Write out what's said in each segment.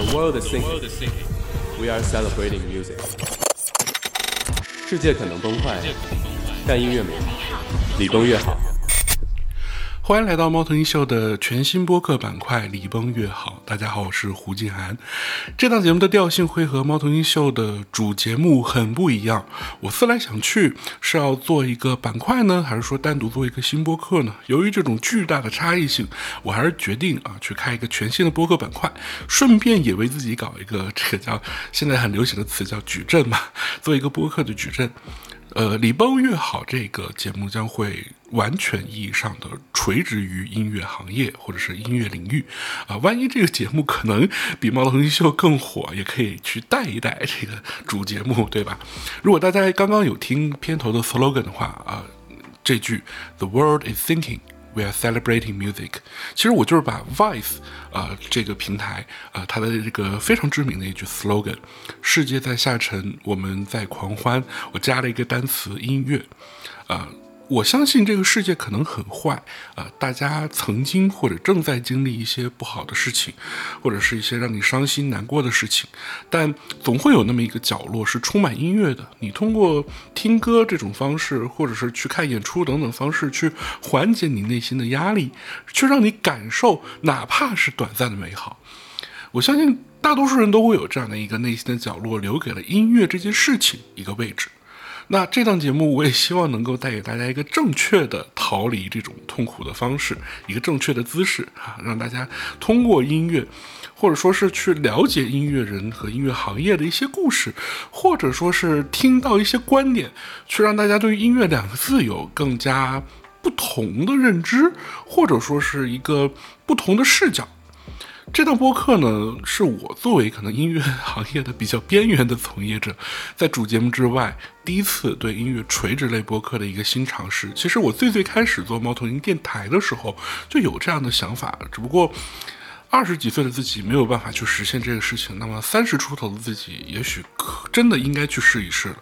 The world is sinking. We are celebrating music. 世界可能崩坏，但音乐美好，礼崩越好。欢迎来到猫头鹰秀的全新播客板块《礼崩乐好》。大家好，我是胡静涵。这档节目的调性会和猫头鹰秀的主节目很不一样。我思来想去，是要做一个板块呢，还是说单独做一个新播客呢？由于这种巨大的差异性，我还是决定啊，去开一个全新的播客板块，顺便也为自己搞一个这个叫现在很流行的词叫矩阵嘛，做一个播客的矩阵。呃，礼崩乐好这个节目将会完全意义上的垂直于音乐行业或者是音乐领域啊。万一这个节目可能比猫头鹰秀更火，也可以去带一带这个主节目，对吧？如果大家刚刚有听片头的 slogan 的话啊，这句 “The world is thinking”。We are celebrating music。其实我就是把 Vice 啊这个平台啊它的这个非常知名的一句 slogan，世界在下沉，我们在狂欢，我加了一个单词音乐，啊。我相信这个世界可能很坏啊！大家曾经或者正在经历一些不好的事情，或者是一些让你伤心难过的事情，但总会有那么一个角落是充满音乐的。你通过听歌这种方式，或者是去看演出等等方式，去缓解你内心的压力，去让你感受哪怕是短暂的美好。我相信大多数人都会有这样的一个内心的角落，留给了音乐这件事情一个位置。那这档节目，我也希望能够带给大家一个正确的逃离这种痛苦的方式，一个正确的姿势啊，让大家通过音乐，或者说是去了解音乐人和音乐行业的一些故事，或者说是听到一些观点，去让大家对于音乐两个字有更加不同的认知，或者说是一个不同的视角。这档播客呢，是我作为可能音乐行业的比较边缘的从业者，在主节目之外第一次对音乐垂直类播客的一个新尝试。其实我最最开始做猫头鹰电台的时候就有这样的想法，只不过。二十几岁的自己没有办法去实现这个事情，那么三十出头的自己也许可真的应该去试一试了。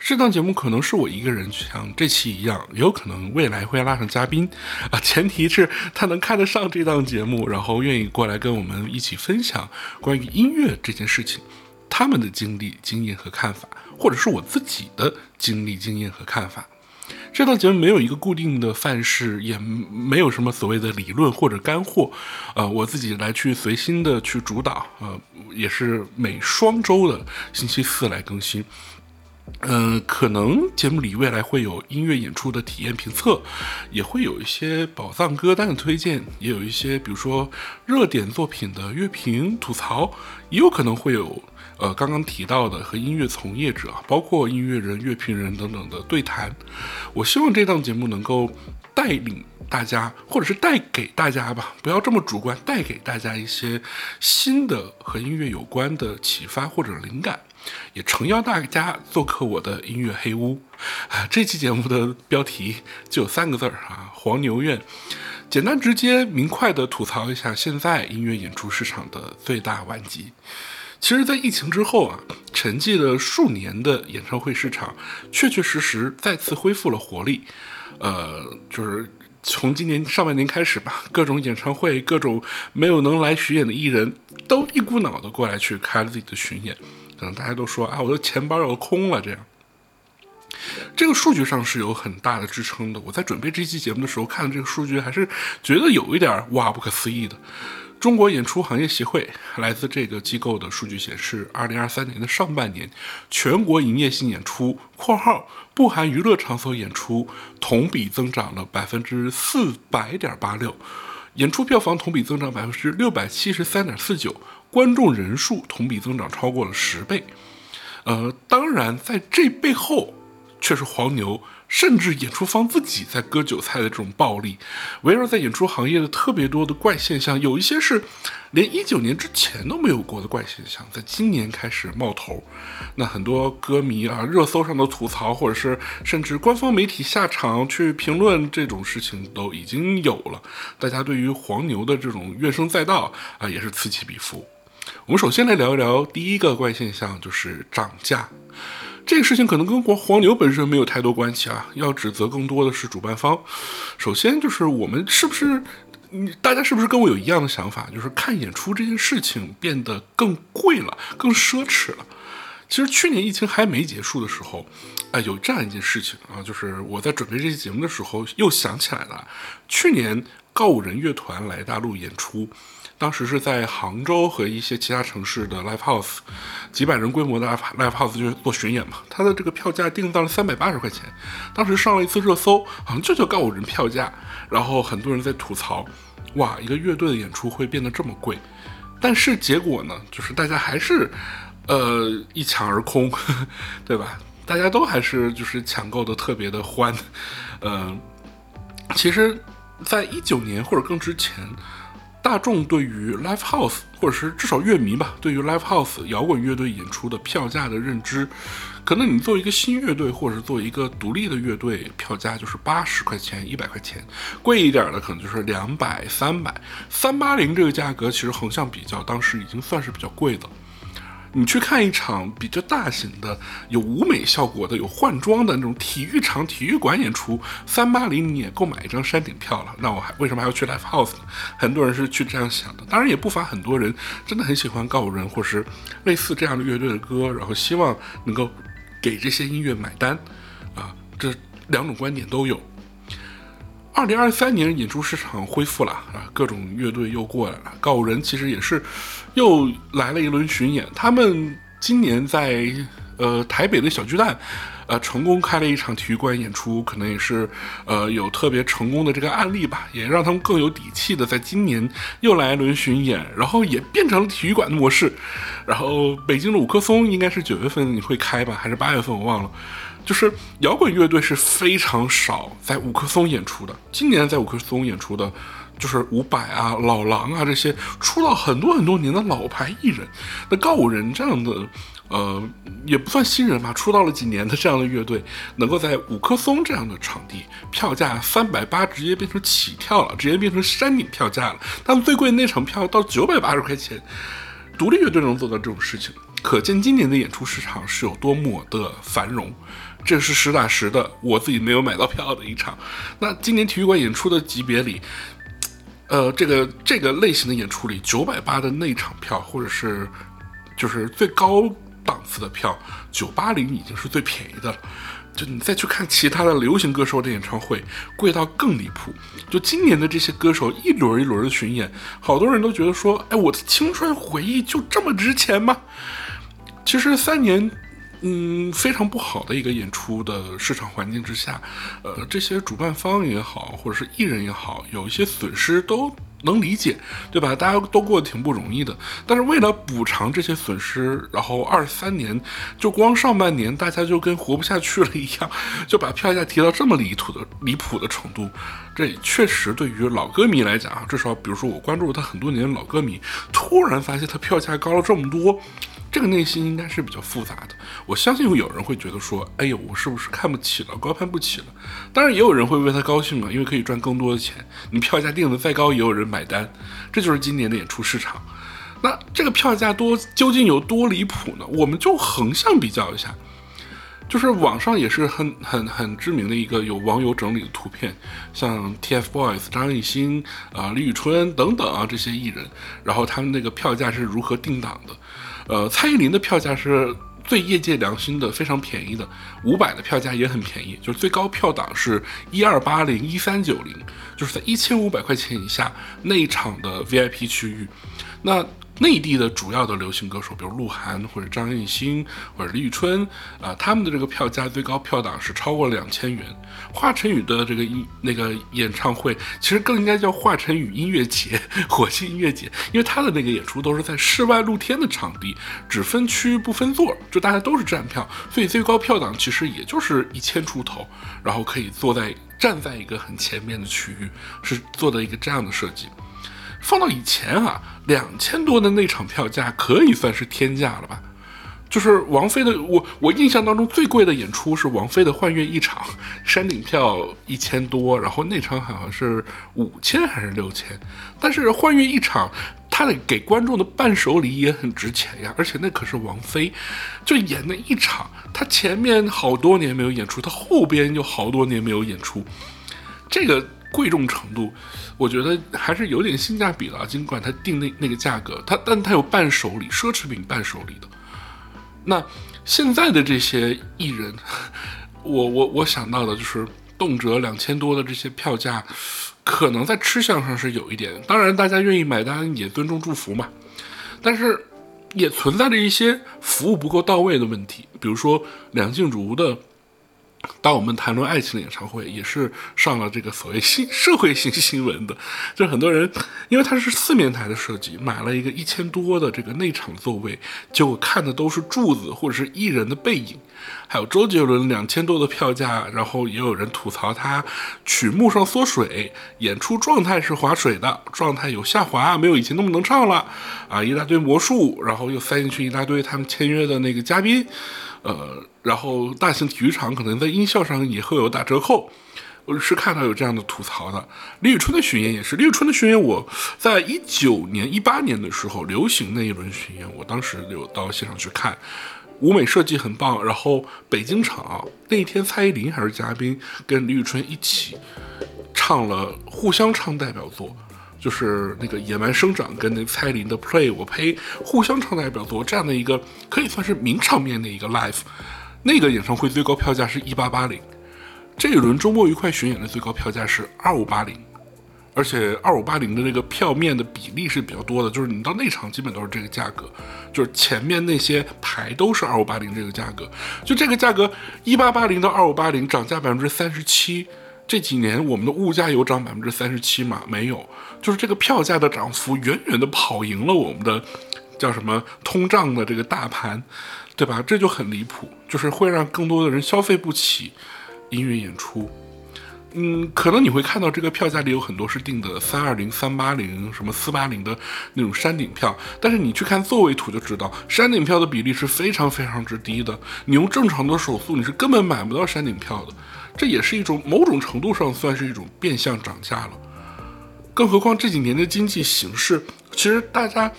这档节目可能是我一个人，像这期一样，也有可能未来会拉上嘉宾啊，前提是他能看得上这档节目，然后愿意过来跟我们一起分享关于音乐这件事情，他们的经历、经验和看法，或者是我自己的经历、经验和看法。这档节目没有一个固定的范式，也没有什么所谓的理论或者干货，呃，我自己来去随心的去主导，呃，也是每双周的星期四来更新，嗯，可能节目里未来会有音乐演出的体验评测，也会有一些宝藏歌单的推荐，也有一些比如说热点作品的乐评吐槽，也有可能会有。呃，刚刚提到的和音乐从业者，包括音乐人、乐评人等等的对谈，我希望这档节目能够带领大家，或者是带给大家吧，不要这么主观，带给大家一些新的和音乐有关的启发或者灵感，也诚邀大家做客我的音乐黑屋。啊，这期节目的标题就有三个字儿啊，黄牛院，简单直接明快的吐槽一下现在音乐演出市场的最大顽疾。其实，在疫情之后啊，沉寂了数年的演唱会市场，确确实实再次恢复了活力。呃，就是从今年上半年开始吧，各种演唱会，各种没有能来巡演的艺人，都一股脑的过来去开了自己的巡演。可能大家都说啊，我的钱包要空了。这样，这个数据上是有很大的支撑的。我在准备这期节目的时候，看这个数据，还是觉得有一点哇，不可思议的。中国演出行业协会来自这个机构的数据显示，二零二三年的上半年，全国营业性演出（括号不含娱乐场所演出）同比增长了百分之四百点八六，演出票房同比增长百分之六百七十三点四九，观众人数同比增长超过了十倍。呃，当然，在这背后却是黄牛。甚至演出方自己在割韭菜的这种暴力，围绕在演出行业的特别多的怪现象，有一些是连一九年之前都没有过的怪现象，在今年开始冒头。那很多歌迷啊，热搜上的吐槽，或者是甚至官方媒体下场去评论这种事情都已经有了。大家对于黄牛的这种怨声载道啊，也是此起彼伏。我们首先来聊一聊第一个怪现象，就是涨价。这个事情可能跟黄黄牛本身没有太多关系啊，要指责更多的是主办方。首先就是我们是不是大家是不是跟我有一样的想法？就是看演出这件事情变得更贵了，更奢侈了。其实去年疫情还没结束的时候，哎，有这样一件事情啊，就是我在准备这期节目的时候又想起来了，去年告五人乐团来大陆演出。当时是在杭州和一些其他城市的 live house，几百人规模的 live house 就是做巡演嘛。他的这个票价定到了三百八十块钱，当时上了一次热搜，好像就叫告五人票价。然后很多人在吐槽，哇，一个乐队的演出会变得这么贵。但是结果呢，就是大家还是，呃，一抢而空，对吧？大家都还是就是抢购的特别的欢。嗯，其实，在一九年或者更之前。大众对于 live house，或者是至少乐迷吧，对于 live house 摇滚乐队演出的票价的认知，可能你做一个新乐队，或者是做一个独立的乐队，票价就是八十块钱、一百块钱，贵一点的可能就是两百、三百、三八零这个价格，其实横向比较，当时已经算是比较贵的。你去看一场比较大型的、有舞美效果的、有换装的那种体育场、体育馆演出，三八零你也够买一张山顶票了。那我还为什么还要去 live house 呢？很多人是去这样想的。当然，也不乏很多人真的很喜欢告人或是类似这样的乐队的歌，然后希望能够给这些音乐买单。啊，这两种观点都有。二零二三年演出市场恢复了啊，各种乐队又过来了。告五人其实也是。又来了一轮巡演，他们今年在呃台北的小巨蛋，呃成功开了一场体育馆演出，可能也是呃有特别成功的这个案例吧，也让他们更有底气的在今年又来一轮巡演，然后也变成了体育馆的模式。然后北京的五棵松应该是九月份你会开吧，还是八月份我忘了。就是摇滚乐队是非常少在五棵松演出的，今年在五棵松演出的。就是伍佰啊、老狼啊这些出道很多很多年的老牌艺人，那告五人这样的，呃，也不算新人吧，出道了几年的这样的乐队，能够在五棵松这样的场地，票价三百八直接变成起跳了，直接变成山顶票价了。他们最贵那场票到九百八十块钱，独立乐队能做到这种事情，可见今年的演出市场是有多么的繁荣。这是实打实的，我自己没有买到票的一场。那今年体育馆演出的级别里。呃，这个这个类型的演出里，九百八的内场票，或者是就是最高档次的票，九八零已经是最便宜的了。就你再去看其他的流行歌手的演唱会，贵到更离谱。就今年的这些歌手一轮一轮的巡演，好多人都觉得说，哎，我的青春回忆就这么值钱吗？其实三年。嗯，非常不好的一个演出的市场环境之下，呃，这些主办方也好，或者是艺人也好，有一些损失都能理解，对吧？大家都过得挺不容易的。但是为了补偿这些损失，然后二三年就光上半年，大家就跟活不下去了一样，就把票价提到这么离谱的离谱的程度。这确实对于老歌迷来讲啊，至少比如说我关注了他很多年的老歌迷，突然发现他票价高了这么多。这个内心应该是比较复杂的，我相信有人会觉得说，哎呦，我是不是看不起了，高攀不起了？当然，也有人会为他高兴嘛，因为可以赚更多的钱。你票价定的再高，也有人买单，这就是今年的演出市场。那这个票价多究竟有多离谱呢？我们就横向比较一下，就是网上也是很很很知名的一个有网友整理的图片，像 TFBOYS、张艺兴啊、李宇春等等啊这些艺人，然后他们那个票价是如何定档的？呃，蔡依林的票价是最业界良心的，非常便宜的，五百的票价也很便宜，就是最高票档是一二八零一三九零，就是在一千五百块钱以下内场的 VIP 区域，那。内地的主要的流行歌手，比如鹿晗或者张艺兴或者李宇春啊，他们的这个票价最高票档是超过两千元。华晨宇的这个音那个演唱会，其实更应该叫华晨宇音乐节、火星音乐节，因为他的那个演出都是在室外露天的场地，只分区不分座，就大家都是站票，所以最高票档其实也就是一千出头，然后可以坐在站在一个很前面的区域，是做的一个这样的设计。放到以前啊，两千多的那场票价可以算是天价了吧？就是王菲的，我我印象当中最贵的演出是王菲的幻乐一场，山顶票一千多，然后那场好像是五千还是六千。但是幻乐一场，他的给观众的伴手礼也很值钱呀，而且那可是王菲，就演那一场，他前面好多年没有演出，他后边又好多年没有演出，这个。贵重程度，我觉得还是有点性价比的。尽管他定那那个价格，他但他有伴手礼，奢侈品伴手礼的。那现在的这些艺人，我我我想到的就是动辄两千多的这些票价，可能在吃相上是有一点。当然，大家愿意买单也尊重祝福嘛。但是也存在着一些服务不够到位的问题，比如说梁静茹的。当我们谈论爱情的演唱会，也是上了这个所谓新社会性新闻的，就很多人因为它是四面台的设计，买了一个一千多的这个内场座位，结果看的都是柱子或者是艺人的背影。还有周杰伦两千多的票价，然后也有人吐槽他曲目上缩水，演出状态是划水的，状态有下滑，没有以前那么能唱了啊！一大堆魔术，然后又塞进去一大堆他们签约的那个嘉宾。呃，然后大型体育场可能在音效上也会有打折扣，我是看到有这样的吐槽的。李宇春的巡演也是，李宇春的巡演，我在一九年、一八年的时候流行那一轮巡演，我当时有到现场去看，舞美设计很棒。然后北京场那一天，蔡依林还是嘉宾，跟李宇春一起唱了，互相唱代表作。就是那个野蛮生长跟那蔡依林的 Play，我呸，互相唱代表作这样的一个可以算是名场面的一个 live，那个演唱会最高票价是一八八零，这一轮周末愉快巡演的最高票价是二五八零，而且二五八零的那个票面的比例是比较多的，就是你到内场基本都是这个价格，就是前面那些排都是二五八零这个价格，就这个价格一八八零到二五八零涨价百分之三十七。这几年我们的物价有涨百分之三十七吗？没有，就是这个票价的涨幅远远的跑赢了我们的叫什么通胀的这个大盘，对吧？这就很离谱，就是会让更多的人消费不起音乐演出。嗯，可能你会看到这个票价里有很多是定的三二零、三八零、什么四八零的那种山顶票，但是你去看座位图就知道，山顶票的比例是非常非常之低的。你用正常的手速，你是根本买不到山顶票的。这也是一种某种程度上算是一种变相涨价了，更何况这几年的经济形势，其实大家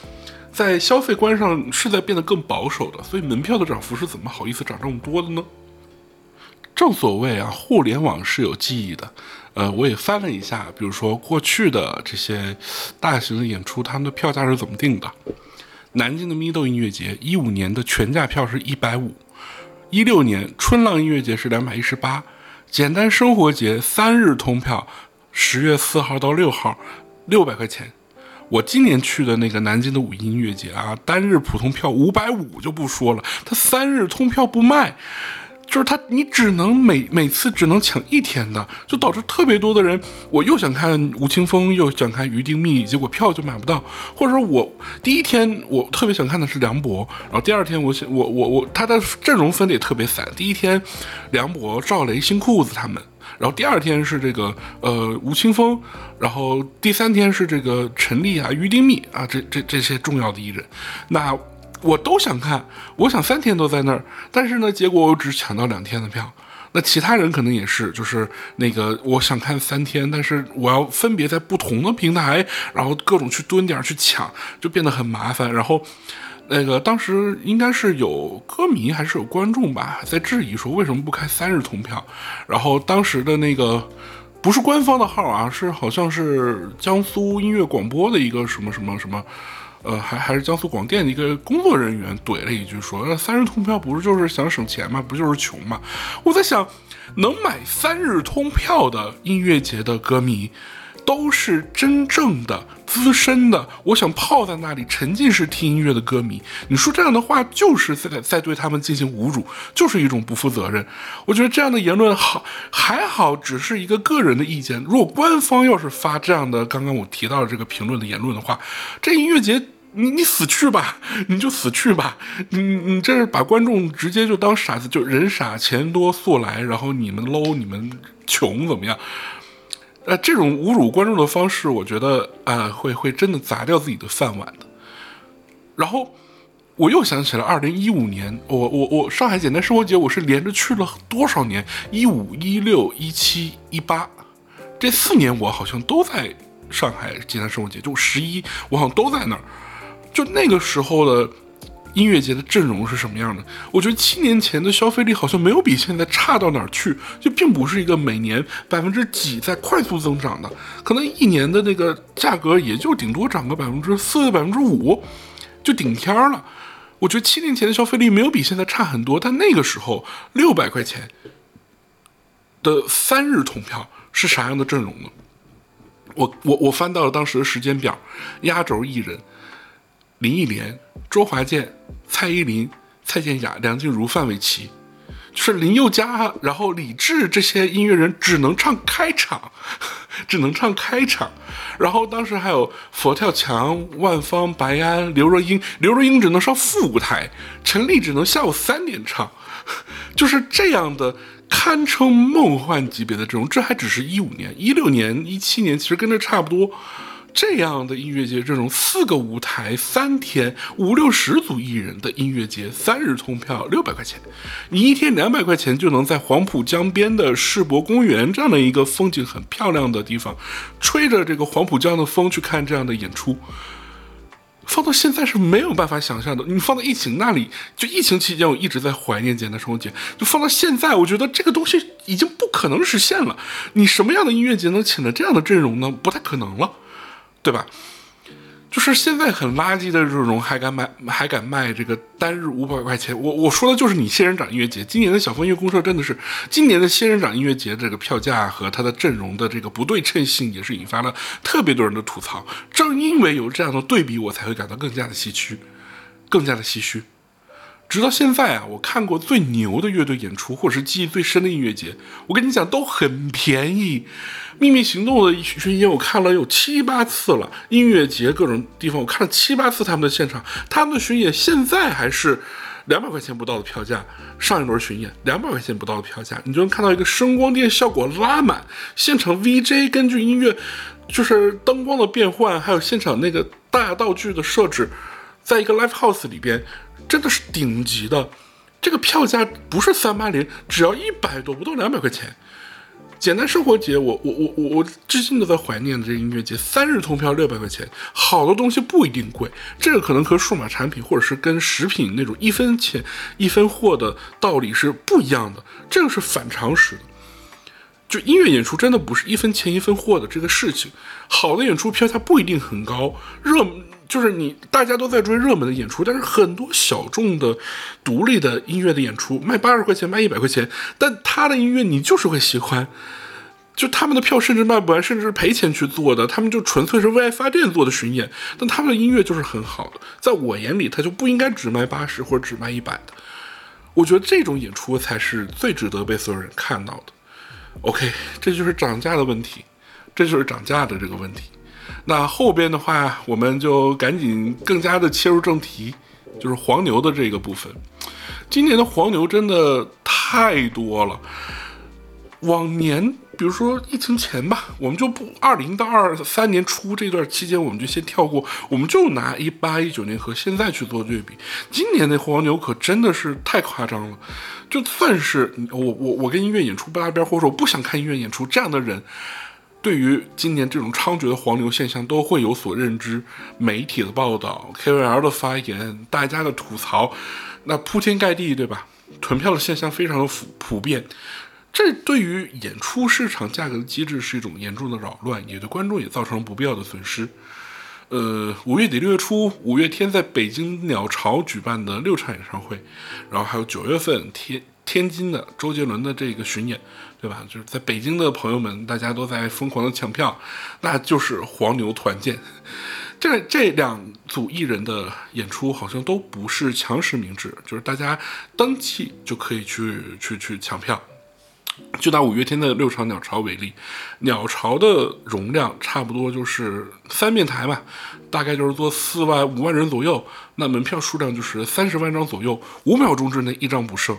在消费观上是在变得更保守的，所以门票的涨幅是怎么好意思涨这么多的呢？正所谓啊，互联网是有记忆的，呃，我也翻了一下，比如说过去的这些大型的演出，他们的票价是怎么定的？南京的咪豆音乐节，一五年的全价票是一百五，一六年春浪音乐节是两百一十八。简单生活节三日通票，十月四号到六号，六百块钱。我今年去的那个南京的五一音乐节啊，单日普通票五百五就不说了，他三日通票不卖。就是他，你只能每每次只能抢一天的，就导致特别多的人，我又想看吴青峰，又想看于丁密，结果票就买不到。或者说我第一天我特别想看的是梁博，然后第二天我想我我我他的阵容分的也特别散，第一天梁博、赵雷、新裤子他们，然后第二天是这个呃吴青峰，然后第三天是这个陈粒啊、于丁密啊这这这些重要的艺人，那。我都想看，我想三天都在那儿，但是呢，结果我只抢到两天的票。那其他人可能也是，就是那个我想看三天，但是我要分别在不同的平台，然后各种去蹲点去抢，就变得很麻烦。然后，那个当时应该是有歌迷还是有观众吧，在质疑说为什么不开三日通票。然后当时的那个不是官方的号啊，是好像是江苏音乐广播的一个什么什么什么。呃，还还是江苏广电的一个工作人员怼了一句，说：“那三日通票不是就是想省钱吗？不就是穷吗？”我在想，能买三日通票的音乐节的歌迷，都是真正的资深的，我想泡在那里沉浸式听音乐的歌迷。你说这样的话，就是在在对他们进行侮辱，就是一种不负责任。我觉得这样的言论好还好，只是一个个人的意见。如果官方要是发这样的刚刚我提到的这个评论的言论的话，这音乐节。你你死去吧，你就死去吧，你你这是把观众直接就当傻子，就人傻钱多速来，然后你们 low 你们穷怎么样？呃，这种侮辱观众的方式，我觉得呃会会真的砸掉自己的饭碗的。然后我又想起了二零一五年，我我我上海简单生活节，我是连着去了多少年？一五一六一七一八，这四年我好像都在上海简单生活节，就十一我好像都在那儿。就那个时候的音乐节的阵容是什么样的？我觉得七年前的消费力好像没有比现在差到哪儿去，就并不是一个每年百分之几在快速增长的，可能一年的那个价格也就顶多涨个百分之四、百分之五，就顶天儿了。我觉得七年前的消费力没有比现在差很多，但那个时候六百块钱的三日通票是啥样的阵容呢？我我我翻到了当时的时间表，压轴艺人。林忆莲、周华健、蔡依林、蔡健雅、梁静茹、范玮琪，就是林宥嘉，然后李志这些音乐人只能唱开场，只能唱开场。然后当时还有佛跳墙、万芳、白安、刘若英，刘若英只能上副舞台，陈粒只能下午三点唱，就是这样的堪称梦幻级别的这种。这还只是一五年、一六年、一七年，其实跟这差不多。这样的音乐节，这种四个舞台、三天、五六十组艺人的音乐节，三日通票六百块钱，你一天两百块钱就能在黄浦江边的世博公园这样的一个风景很漂亮的地方，吹着这个黄浦江的风去看这样的演出。放到现在是没有办法想象的。你放到疫情那里，就疫情期间我一直在怀念简单生活节，就放到现在，我觉得这个东西已经不可能实现了。你什么样的音乐节能请到这样的阵容呢？不太可能了。对吧？就是现在很垃圾的这种，还敢卖，还敢卖这个单日五百块钱。我我说的就是你仙人掌音乐节，今年的小风音乐公社真的是，今年的仙人掌音乐节这个票价和它的阵容的这个不对称性，也是引发了特别多人的吐槽。正因为有这样的对比，我才会感到更加的唏嘘，更加的唏嘘。直到现在啊，我看过最牛的乐队演出，或者是记忆最深的音乐节，我跟你讲都很便宜。秘密行动的巡演我看了有七八次了，音乐节各种地方我看了七八次他们的现场，他们的巡演现在还是两百块钱不到的票价。上一轮巡演两百块钱不到的票价，你就能看到一个声光电效果拉满，现场 VJ 根据音乐就是灯光的变换，还有现场那个大道具的设置，在一个 live house 里边。真的是顶级的，这个票价不是三八零，只要一百多，不到两百块钱。简单生活节，我我我我我至今都在怀念的这音乐节，三日通票六百块钱，好的东西不一定贵，这个可能和数码产品或者是跟食品那种一分钱一分货的道理是不一样的，这个是反常识的。就音乐演出真的不是一分钱一分货的这个事情，好的演出票价不一定很高，热。就是你，大家都在追热门的演出，但是很多小众的、独立的音乐的演出卖八十块钱、卖一百块钱，但他的音乐你就是会喜欢。就他们的票甚至卖不完，甚至是赔钱去做的，他们就纯粹是为爱发电做的巡演，但他们的音乐就是很好的，在我眼里，他就不应该只卖八十或者只卖一百的。我觉得这种演出才是最值得被所有人看到的。OK，这就是涨价的问题，这就是涨价的这个问题。那后边的话，我们就赶紧更加的切入正题，就是黄牛的这个部分。今年的黄牛真的太多了。往年，比如说疫情前吧，我们就不二零到二三年初这段期间，我们就先跳过，我们就拿一八一九年和现在去做对比。今年的黄牛可真的是太夸张了，就算是我我我跟音乐演出不搭边，或者说我不想看音乐演出这样的人。对于今年这种猖獗的黄牛现象，都会有所认知。媒体的报道、KOL 的发言、大家的吐槽，那铺天盖地，对吧？囤票的现象非常的普普遍，这对于演出市场价格的机制是一种严重的扰乱，也对观众也造成了不必要的损失。呃，五月底六月初，五月天在北京鸟巢举办的六场演唱会，然后还有九月份天天津的周杰伦的这个巡演。对吧？就是在北京的朋友们，大家都在疯狂的抢票，那就是黄牛团建。这这两组艺人的演出好像都不是强实名制，就是大家登记就可以去去去抢票。就拿五月天的六场鸟巢为例，鸟巢的容量差不多就是三面台嘛，大概就是坐四万五万人左右，那门票数量就是三十万张左右，五秒钟之内一张不剩。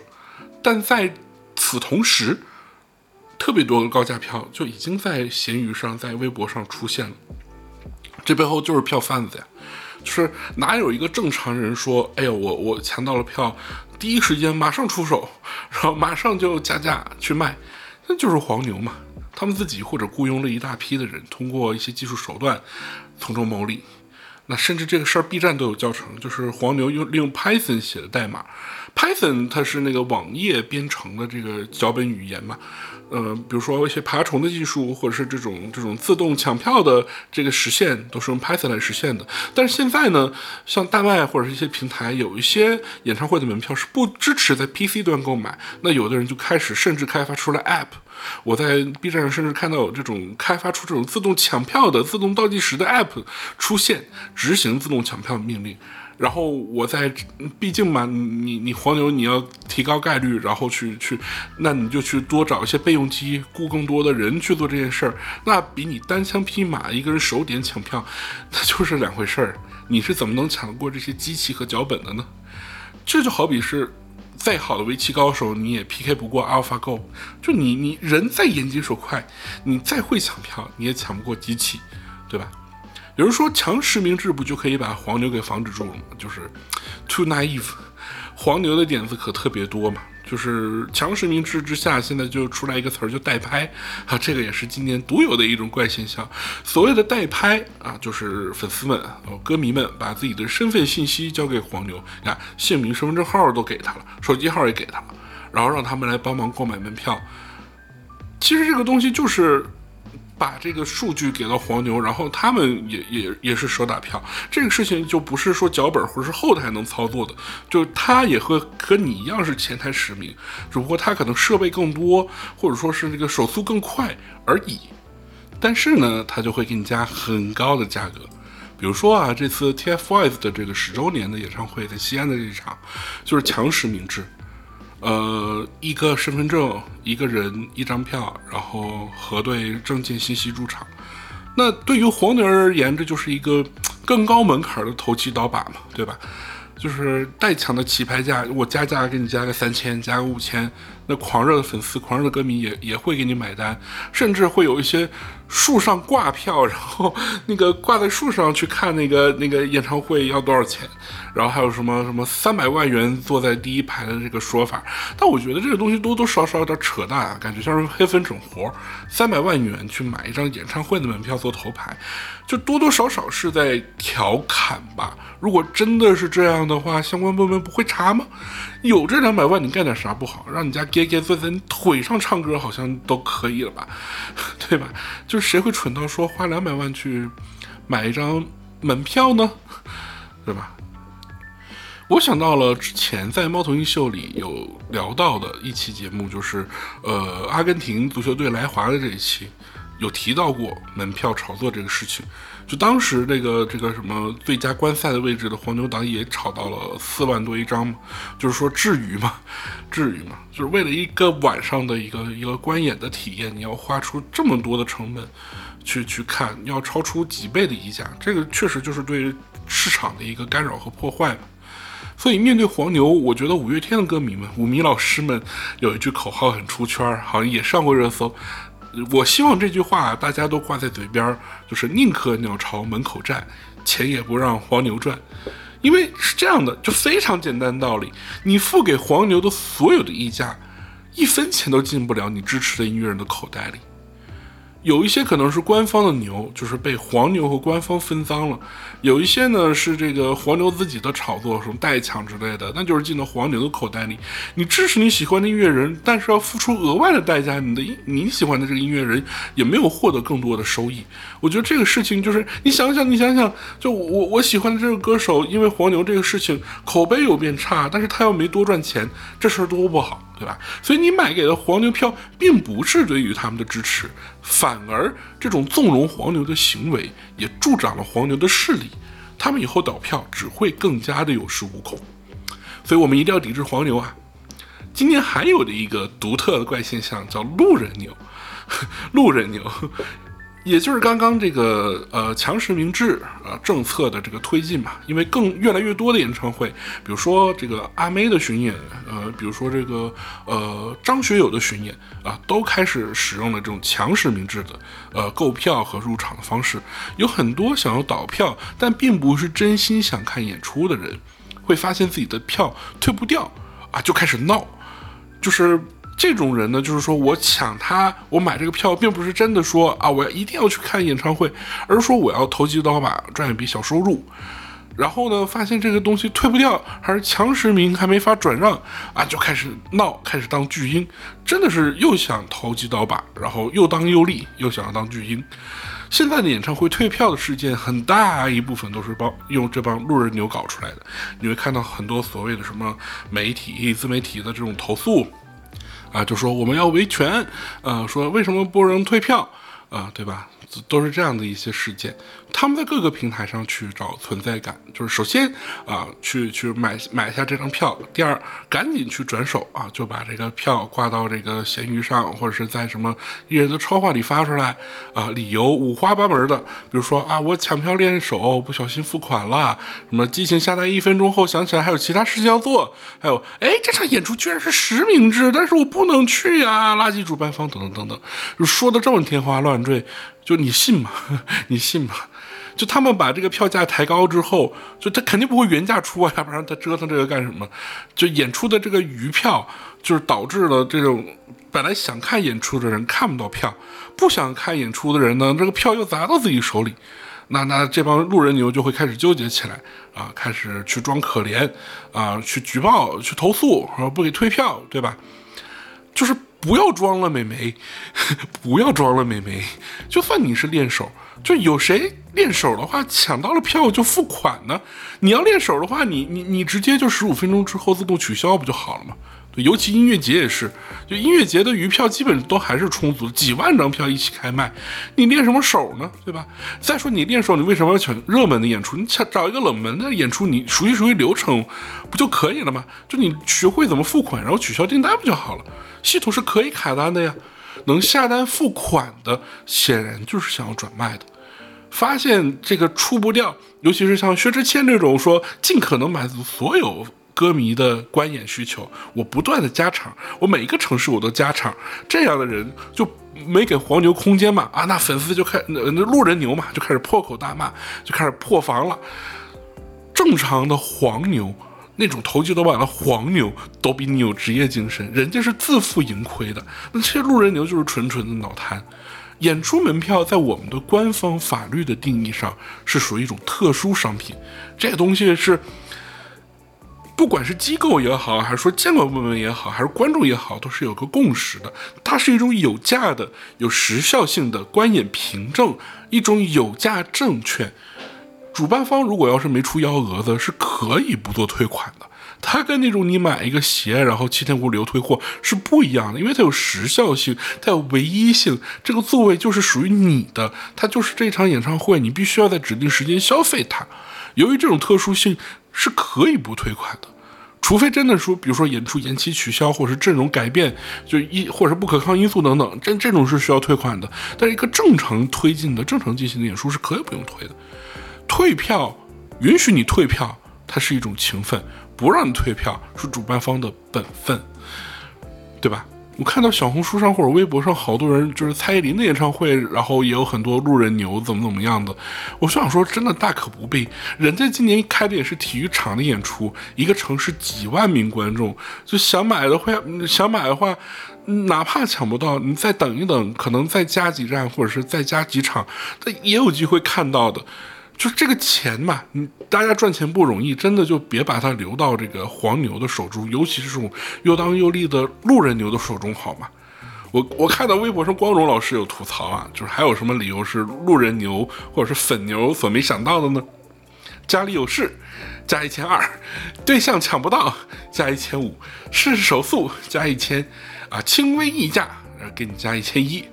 但在此同时，特别多的高价票就已经在闲鱼上、在微博上出现了，这背后就是票贩子呀，就是哪有一个正常人说，哎呦，我我抢到了票，第一时间马上出手，然后马上就加价去卖，那就是黄牛嘛。他们自己或者雇佣了一大批的人，通过一些技术手段从中牟利。那甚至这个事儿，B 站都有教程，就是黄牛用利用 Python 写的代码。Python 它是那个网页编程的这个脚本语言嘛，呃，比如说一些爬虫的技术，或者是这种这种自动抢票的这个实现，都是用 Python 来实现的。但是现在呢，像大麦或者是一些平台，有一些演唱会的门票是不支持在 PC 端购买，那有的人就开始甚至开发出了 App。我在 B 站上甚至看到有这种开发出这种自动抢票的、自动倒计时的 App 出现，执行自动抢票命令。然后我在，毕竟嘛，你你黄牛你要提高概率，然后去去，那你就去多找一些备用机，雇更多的人去做这件事儿，那比你单枪匹马一个人手点抢票，那就是两回事儿。你是怎么能抢得过这些机器和脚本的呢？这就好比是。再好的围棋高手，你也 PK 不过 AlphaGo。就你，你人再眼疾手快，你再会抢票，你也抢不过机器，对吧？有人说强实名制不就可以把黄牛给防止住了吗？就是 too naive，黄牛的点子可特别多嘛。就是强实名制之下，现在就出来一个词儿，叫代拍啊，这个也是今年独有的一种怪现象。所谓的代拍啊，就是粉丝们、哦歌迷们把自己的身份信息交给黄牛，你看姓名、身份证号都给他了，手机号也给他了，然后让他们来帮忙购买门票。其实这个东西就是。把这个数据给到黄牛，然后他们也也也是手打票，这个事情就不是说脚本或者是后台能操作的，就他也和和你一样是前台实名，只不过他可能设备更多，或者说是这个手速更快而已。但是呢，他就会给你加很高的价格，比如说啊，这次 TFBOYS 的这个十周年的演唱会在西安的这场，就是强实名制。呃，一个身份证，一个人一张票，然后核对证件信息入场。那对于黄牛而言，这就是一个更高门槛的投机倒把嘛，对吧？就是代抢的起拍价，我加价给你加个三千，加个五千，那狂热的粉丝、狂热的歌迷也也会给你买单，甚至会有一些。树上挂票，然后那个挂在树上去看那个那个演唱会要多少钱？然后还有什么什么三百万元坐在第一排的这个说法？但我觉得这个东西多多少少有点扯淡啊，感觉像是黑粉整活。三百万元去买一张演唱会的门票做头牌，就多多少少是在调侃吧。如果真的是这样的话，相关部门不会查吗？有这两百万，你干点啥不好？让你家爹爹坐在你腿上唱歌，好像都可以了吧？对吧？就是谁会蠢到说花两百万去买一张门票呢？对吧？我想到了之前在猫头鹰秀里有聊到的一期节目，就是呃阿根廷足球队来华的这一期，有提到过门票炒作这个事情。就当时这个这个什么最佳观赛的位置的黄牛党也炒到了四万多一张嘛，就是说至于吗？至于吗？就是为了一个晚上的一个一个观演的体验，你要花出这么多的成本去去看，要超出几倍的溢价，这个确实就是对市场的一个干扰和破坏嘛。所以面对黄牛，我觉得五月天的歌迷们、五迷老师们有一句口号很出圈，好像也上过热搜。我希望这句话大家都挂在嘴边，就是宁可鸟巢门口站，钱也不让黄牛赚。因为是这样的，就非常简单道理，你付给黄牛的所有的溢价，一分钱都进不了你支持的音乐人的口袋里。有一些可能是官方的牛，就是被黄牛和官方分赃了；有一些呢是这个黄牛自己的炒作，什么代抢之类的，那就是进到黄牛的口袋里。你支持你喜欢的音乐人，但是要付出额外的代价，你的你喜欢的这个音乐人也没有获得更多的收益。我觉得这个事情就是你想想，你想想，就我我喜欢的这个歌手，因为黄牛这个事情口碑有变差，但是他又没多赚钱，这事儿多不好。对吧？所以你买给的黄牛票，并不是对于他们的支持，反而这种纵容黄牛的行为，也助长了黄牛的势力。他们以后倒票只会更加的有恃无恐。所以我们一定要抵制黄牛啊！今年还有的一个独特的怪现象叫路人牛，路人牛。也就是刚刚这个呃强实名制啊政策的这个推进吧，因为更越来越多的演唱会，比如说这个阿妹的巡演，呃，比如说这个呃张学友的巡演啊，都开始使用了这种强实名制的呃购票和入场的方式。有很多想要倒票但并不是真心想看演出的人，会发现自己的票退不掉啊，就开始闹，就是。这种人呢，就是说我抢他，我买这个票，并不是真的说啊，我要一定要去看演唱会，而是说我要投机倒把赚一笔小收入。然后呢，发现这个东西退不掉，还是强实名，还没法转让啊，就开始闹，开始当巨婴，真的是又想投机倒把，然后又当又立，又想要当巨婴。现在的演唱会退票的事件，很大一部分都是帮用这帮路人牛搞出来的。你会看到很多所谓的什么媒体、自媒体的这种投诉，啊，就说我们要维权，呃，说为什么不能退票，啊，对吧？都是这样的一些事件，他们在各个平台上去找存在感，就是首先啊，去去买买下这张票，第二，赶紧去转手啊，就把这个票挂到这个闲鱼上，或者是在什么艺人的超话里发出来啊，理由五花八门的，比如说啊，我抢票练手不小心付款了，什么激情下单一分钟后想起来还有其他事情要做，还有哎，这场演出居然是实名制，但是我不能去呀，垃圾主办方等等等等，就说的这么天花乱坠。就你信吗？你信吗？就他们把这个票价抬高之后，就他肯定不会原价出啊，要不然他折腾这个干什么？就演出的这个余票，就是导致了这种本来想看演出的人看不到票，不想看演出的人呢，这个票又砸到自己手里，那那这帮路人牛就会开始纠结起来啊，开始去装可怜啊，去举报、去投诉，然后不给退票，对吧？就是。不要装了，美眉，不要装了，美眉。就算你是练手，就有谁练手的话，抢到了票就付款呢？你要练手的话，你你你直接就十五分钟之后自动取消不就好了吗？对，尤其音乐节也是，就音乐节的余票基本都还是充足的，几万张票一起开卖，你练什么手呢？对吧？再说你练手，你为什么要抢热门的演出？你抢找一个冷门的演出，你熟悉熟悉流程不就可以了吗？就你学会怎么付款，然后取消订单不就好了？系统是可以卡单的呀，能下单付款的，显然就是想要转卖的。发现这个出不掉，尤其是像薛之谦这种说尽可能满足所有歌迷的观演需求，我不断的加场，我每一个城市我都加场，这样的人就没给黄牛空间嘛？啊，那粉丝就开那那路人牛嘛，就开始破口大骂，就开始破防了。正常的黄牛。那种投机倒把的黄牛都比你有职业精神，人家是自负盈亏的。那这些路人牛就是纯纯的脑瘫。演出门票在我们的官方法律的定义上是属于一种特殊商品，这个东西是，不管是机构也好，还是说监管部门也好，还是观众也好，都是有个共识的。它是一种有价的、有时效性的观演凭证，一种有价证券。主办方如果要是没出幺蛾子，是可以不做退款的。它跟那种你买一个鞋，然后七天无理由退货是不一样的，因为它有时效性，它有唯一性。这个座位就是属于你的，它就是这场演唱会，你必须要在指定时间消费它。由于这种特殊性，是可以不退款的，除非真的说，比如说演出延期取消，或者是阵容改变，就一或者是不可抗因素等等，这这种是需要退款的。但是一个正常推进的、正常进行的演出是可以不用退的。退票，允许你退票，它是一种情分；不让你退票，是主办方的本分，对吧？我看到小红书上或者微博上，好多人就是蔡依林的演唱会，然后也有很多路人牛怎么怎么样的。我就想说，真的大可不必。人家今年开的也是体育场的演出，一个城市几万名观众，就想买的话，想买的话，哪怕抢不到，你再等一等，可能再加几站，或者是再加几场，他也有机会看到的。就这个钱嘛，你大家赚钱不容易，真的就别把它留到这个黄牛的手中，尤其是这种又当又立的路人牛的手中，好吗？我我看到微博上光荣老师有吐槽啊，就是还有什么理由是路人牛或者是粉牛所没想到的呢？家里有事加一千二，对象抢不到加一千五，试试手速加一千，啊，轻微溢价。给你加一千一，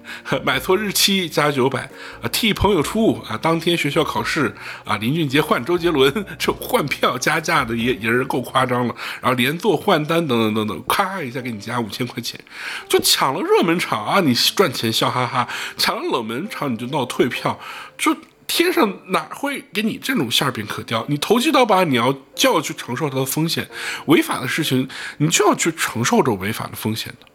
买错日期加九百啊！替朋友出啊！当天学校考试啊！林俊杰换周杰伦，这换票加价的也也是够夸张了。然后连坐换单等等等等，咔一下给你加五千块钱，就抢了热门场啊！你赚钱笑哈哈，抢了冷门场你就闹退票，就天上哪会给你这种馅饼可叼？你投机倒把，你要就要去承受它的风险，违法的事情你就要去承受着违法的风险的。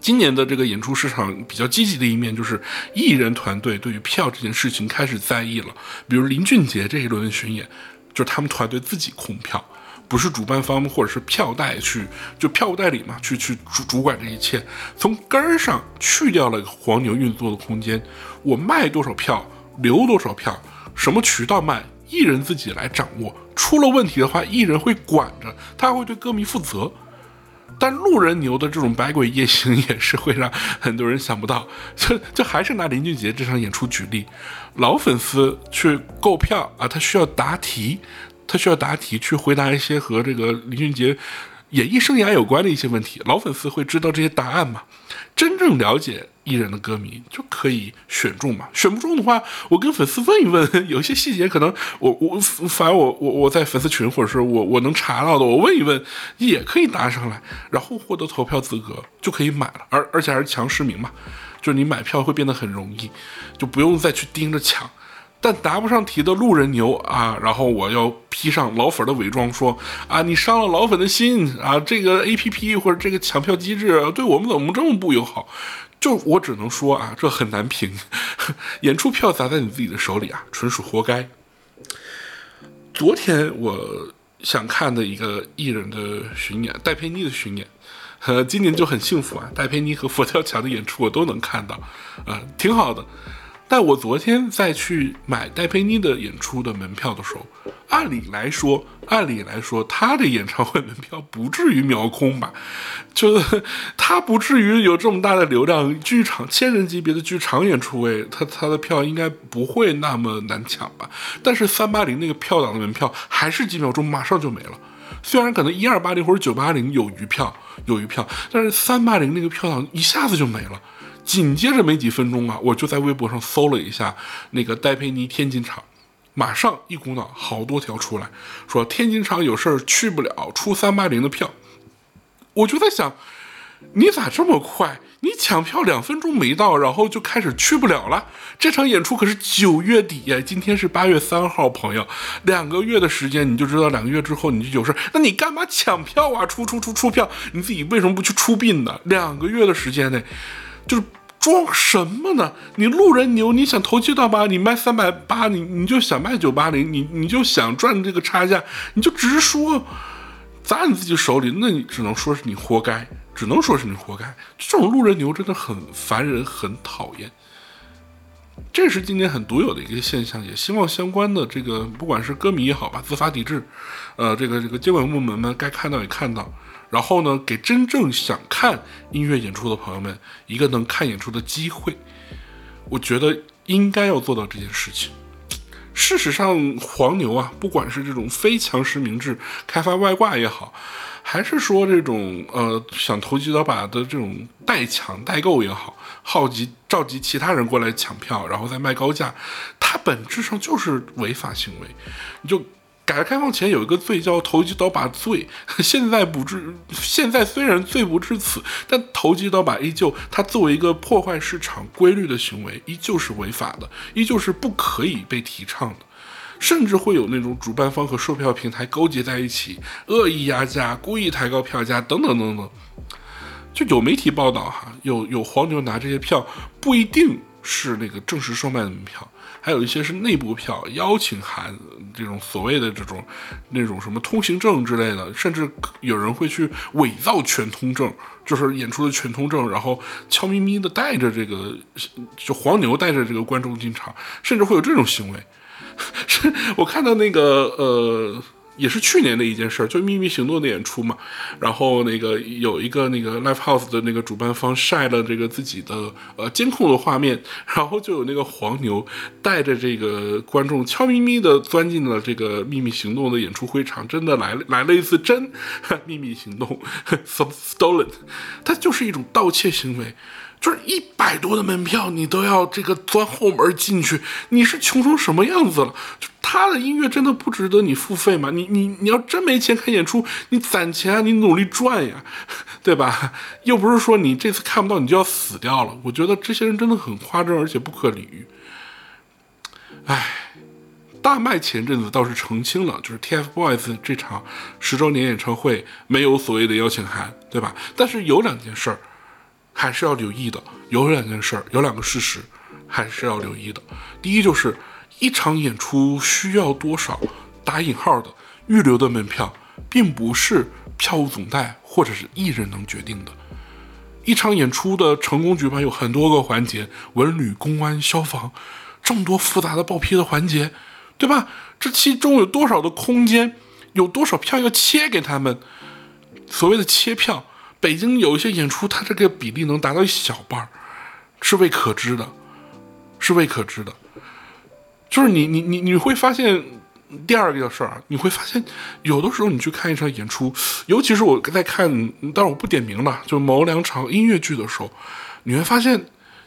今年的这个演出市场比较积极的一面，就是艺人团队对于票这件事情开始在意了。比如林俊杰这一轮的巡演，就是他们团队自己控票，不是主办方或者是票代去，就票务代理嘛，去去主主管这一切，从根儿上去掉了黄牛运作的空间。我卖多少票，留多少票，什么渠道卖，艺人自己来掌握。出了问题的话，艺人会管着，他会对歌迷负责。但路人牛的这种百鬼夜行也是会让很多人想不到。就就还是拿林俊杰这场演出举例，老粉丝去购票啊，他需要答题。他需要答题去回答一些和这个林俊杰演艺生涯有关的一些问题，老粉丝会知道这些答案吗？真正了解艺人的歌迷就可以选中嘛？选不中的话，我跟粉丝问一问，有一些细节可能我我反正我我我在粉丝群或者是我我能查到的，我问一问也可以答上来，然后获得投票资格就可以买了，而而且还是强实名嘛，就是你买票会变得很容易，就不用再去盯着抢。但答不上题的路人牛啊，然后我要披上老粉的伪装，说啊，你伤了老粉的心啊，这个 A P P 或者这个抢票机制对我们怎么这么不友好？就我只能说啊，这很难评。演出票砸在你自己的手里啊，纯属活该。昨天我想看的一个艺人的巡演，戴佩妮的巡演，呃，今年就很幸福啊，戴佩妮和佛跳墙的演出我都能看到，啊，挺好的。但我昨天在去买戴佩妮的演出的门票的时候，按理来说，按理来说，她的演唱会门票不至于秒空吧？就她不至于有这么大的流量，剧场千人级别的剧场演出位，她她的票应该不会那么难抢吧？但是三八零那个票档的门票还是几秒钟马上就没了，虽然可能一二八零或者九八零有余票有余票，但是三八零那个票档一下子就没了。紧接着没几分钟啊，我就在微博上搜了一下那个戴佩妮天津场，马上一股脑好多条出来，说天津场有事儿去不了，出三八零的票。我就在想，你咋这么快？你抢票两分钟没到，然后就开始去不了了？这场演出可是九月底呀，今天是八月三号，朋友，两个月的时间你就知道两个月之后你就有事，那你干嘛抢票啊？出出出出票，你自己为什么不去出殡呢？两个月的时间内。就是装什么呢？你路人牛，你想投机倒把，你卖三百八，你你就想卖九八零，你你就想赚这个差价，你就直说砸你自己手里，那你只能说是你活该，只能说是你活该。这种路人牛真的很烦人，很讨厌。这是今年很独有的一个现象，也希望相关的这个不管是歌迷也好吧，自发抵制，呃，这个这个监管部门们该看到也看到。然后呢，给真正想看音乐演出的朋友们一个能看演出的机会，我觉得应该要做到这件事情。事实上，黄牛啊，不管是这种非强实名制开发外挂也好，还是说这种呃想投机倒把的这种代抢代购也好，号集召集其他人过来抢票，然后再卖高价，它本质上就是违法行为。你就。改革开放前有一个罪叫投机倒把罪，现在不至，现在虽然罪不至此，但投机倒把依旧，它作为一个破坏市场规律的行为，依旧是违法的，依旧是不可以被提倡的，甚至会有那种主办方和售票平台勾结在一起，恶意压价、故意抬高票价等等等等。就有媒体报道哈，有有黄牛拿这些票，不一定是那个正式售卖的门票。还有一些是内部票、邀请函这种所谓的这种那种什么通行证之类的，甚至有人会去伪造全通证，就是演出的全通证，然后悄咪咪的带着这个就黄牛带着这个观众进场，甚至会有这种行为。是我看到那个呃。也是去年的一件事儿，就《秘密行动》的演出嘛。然后那个有一个那个 Live House 的那个主办方晒了这个自己的呃监控的画面，然后就有那个黄牛带着这个观众悄咪咪的钻进了这个《秘密行动》的演出会场，真的来了来了一次真 秘密行动，stolen，它就是一种盗窃行为。就是一百多的门票，你都要这个钻后门进去，你是穷成什么样子了？就他的音乐真的不值得你付费吗？你你你要真没钱看演出，你攒钱啊，你努力赚呀，对吧？又不是说你这次看不到你就要死掉了。我觉得这些人真的很夸张，而且不可理喻。哎，大麦前阵子倒是澄清了，就是 TFBOYS 这场十周年演唱会没有所谓的邀请函，对吧？但是有两件事儿。还是要留意的，有两件事儿，有两个事实，还是要留意的。第一就是一场演出需要多少打引号的预留的门票，并不是票务总代或者是艺人能决定的。一场演出的成功举办有很多个环节，文旅、公安、消防，这么多复杂的报批的环节，对吧？这其中有多少的空间，有多少票要切给他们？所谓的切票，北京有一些演出，它这个比例能达到一小半儿，是未可知的，是未可知的。就是你你你你会发现第二个事儿，你会发现有的时候你去看一场演出，尤其是我在看，但是我不点名了，就某两场音乐剧的时候，你会发现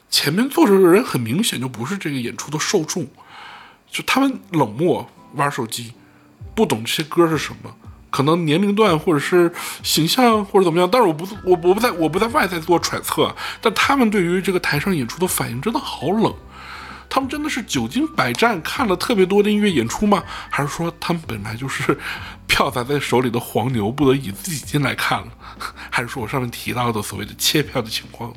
前面坐着的人很明显就不是这个演出的受众，就他们冷漠玩手机，不懂这些歌是什么。可能年龄段或者是形象或者怎么样，但是我不我我不在我不在外在做揣测，但他们对于这个台上演出的反应真的好冷。他们真的是久经百战，看了特别多的音乐演出吗？还是说他们本来就是票砸在手里的黄牛，不得已自己进来看了？还是说我上面提到的所谓的切票的情况？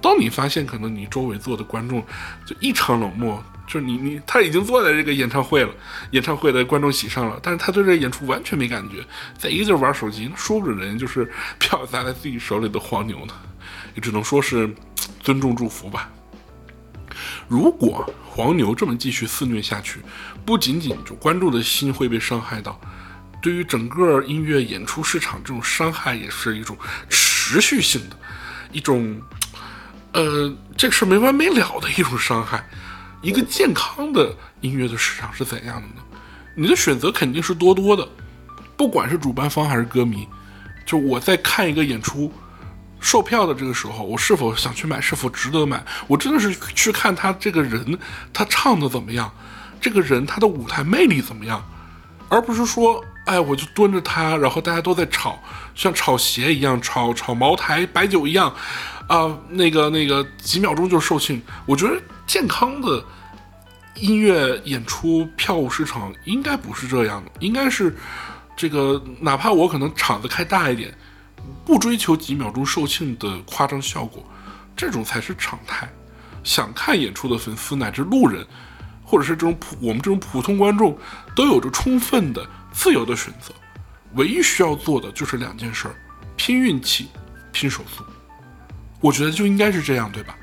当你发现可能你周围坐的观众就异常冷漠。就是你你他已经坐在这个演唱会了，演唱会的观众席上了，但是他对这演出完全没感觉，在一个劲玩手机，说不准人就是 票砸在自己手里的黄牛呢，也只能说是尊重祝福吧。如果黄牛这么继续肆虐下去，不仅仅就观众的心会被伤害到，对于整个音乐演出市场这种伤害也是一种持续性的，一种呃这事没完没了的一种伤害。一个健康的音乐的市场是怎样的呢？你的选择肯定是多多的，不管是主办方还是歌迷。就我在看一个演出，售票的这个时候，我是否想去买，是否值得买？我真的是去看他这个人，他唱的怎么样？这个人他的舞台魅力怎么样？而不是说，哎，我就蹲着他，然后大家都在吵，像炒鞋一样，炒炒茅台、白酒一样，啊，那个那个几秒钟就售罄。我觉得健康的。音乐演出票务市场应该不是这样的，应该是这个，哪怕我可能场子开大一点，不追求几秒钟售罄的夸张效果，这种才是常态。想看演出的粉丝乃至路人，或者是这种普我们这种普通观众，都有着充分的自由的选择。唯一需要做的就是两件事儿：拼运气，拼手速。我觉得就应该是这样，对吧？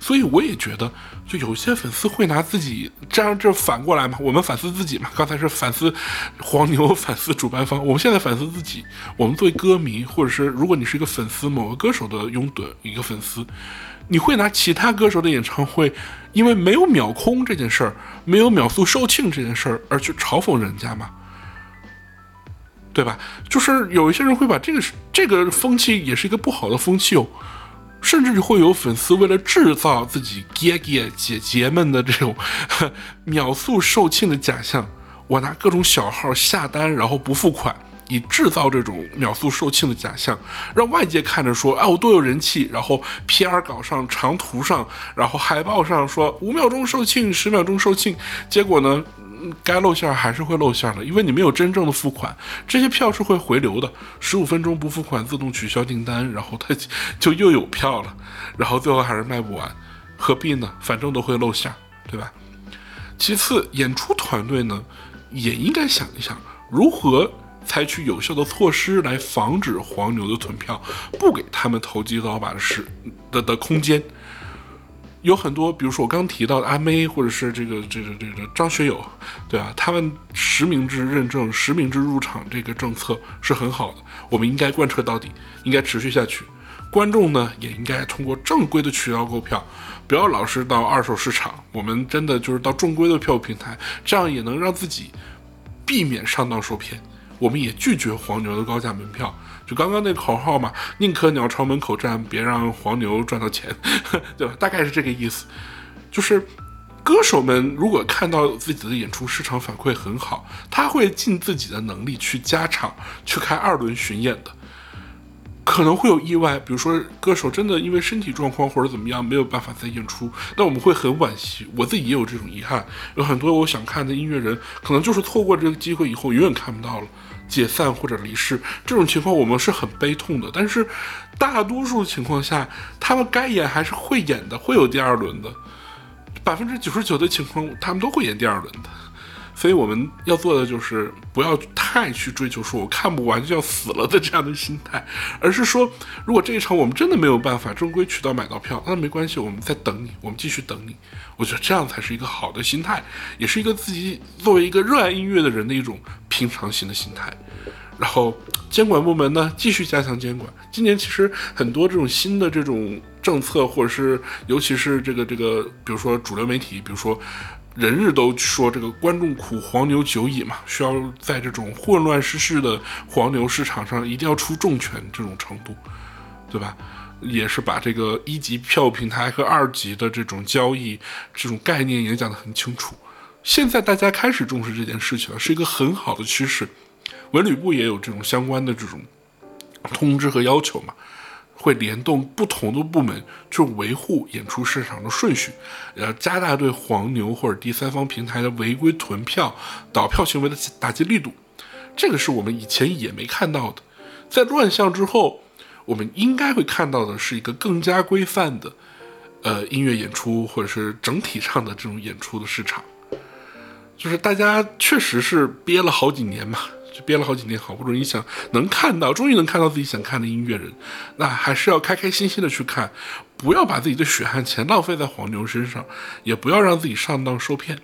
所以我也觉得。就有些粉丝会拿自己这样，这反过来嘛？我们反思自己嘛？刚才是反思黄牛，反思主办方，我们现在反思自己。我们作为歌迷，或者是如果你是一个粉丝，某个歌手的拥趸一个粉丝，你会拿其他歌手的演唱会，因为没有秒空这件事儿，没有秒速售罄这件事儿而去嘲讽人家吗？对吧？就是有一些人会把这个这个风气，也是一个不好的风气哦。甚至会有粉丝为了制造自己姐姐姐姐们的这种秒速售罄的假象，我拿各种小号下单，然后不付款，以制造这种秒速售罄的假象，让外界看着说，哎，我多有人气。然后 PR 稿上、长图上，然后海报上说五秒钟售罄、十秒钟售罄，结果呢？该露馅还是会露馅的，因为你没有真正的付款，这些票是会回流的。十五分钟不付款，自动取消订单，然后他 就又有票了，然后最后还是卖不完，何必呢？反正都会露馅，对吧？其次，演出团队呢，也应该想一想，如何采取有效的措施来防止黄牛的囤票，不给他们投机倒把的时的的空间。有很多，比如说我刚提到的阿妹，或者是这个这个这个张学友，对吧？他们实名制认证、实名制入场这个政策是很好的，我们应该贯彻到底，应该持续下去。观众呢，也应该通过正规的渠道购票，不要老是到二手市场。我们真的就是到正规的票务平台，这样也能让自己避免上当受骗。我们也拒绝黄牛的高价门票。就刚刚那口号嘛，宁可鸟巢门口站，别让黄牛赚到钱，对吧？大概是这个意思。就是歌手们如果看到自己的演出市场反馈很好，他会尽自己的能力去加场，去开二轮巡演的。可能会有意外，比如说歌手真的因为身体状况或者怎么样没有办法再演出，那我们会很惋惜。我自己也有这种遗憾，有很多我想看的音乐人，可能就是错过这个机会以后，永远看不到了。解散或者离世这种情况，我们是很悲痛的。但是，大多数情况下，他们该演还是会演的，会有第二轮的。百分之九十九的情况，他们都会演第二轮的。所以我们要做的就是不要太去追求说我看不完就要死了的这样的心态，而是说，如果这一场我们真的没有办法正规渠道买到票，那没关系，我们在等你，我们继续等你。我觉得这样才是一个好的心态，也是一个自己作为一个热爱音乐的人的一种平常心的心态。然后监管部门呢，继续加强监管。今年其实很多这种新的这种政策，或者是尤其是这个这个，比如说主流媒体，比如说。人日都说这个观众苦，黄牛久矣嘛，需要在这种混乱失势的黄牛市场上一定要出重拳，这种程度，对吧？也是把这个一级票务平台和二级的这种交易这种概念也讲得很清楚。现在大家开始重视这件事情了，是一个很好的趋势。文旅部也有这种相关的这种通知和要求嘛。会联动不同的部门去维护演出市场的顺序，呃加大对黄牛或者第三方平台的违规囤票、倒票行为的打击力度。这个是我们以前也没看到的。在乱象之后，我们应该会看到的是一个更加规范的，呃，音乐演出或者是整体上的这种演出的市场。就是大家确实是憋了好几年嘛。憋了好几年，好不容易想能看到，终于能看到自己想看的音乐人，那还是要开开心心的去看，不要把自己的血汗钱浪费在黄牛身上，也不要让自己上当受骗。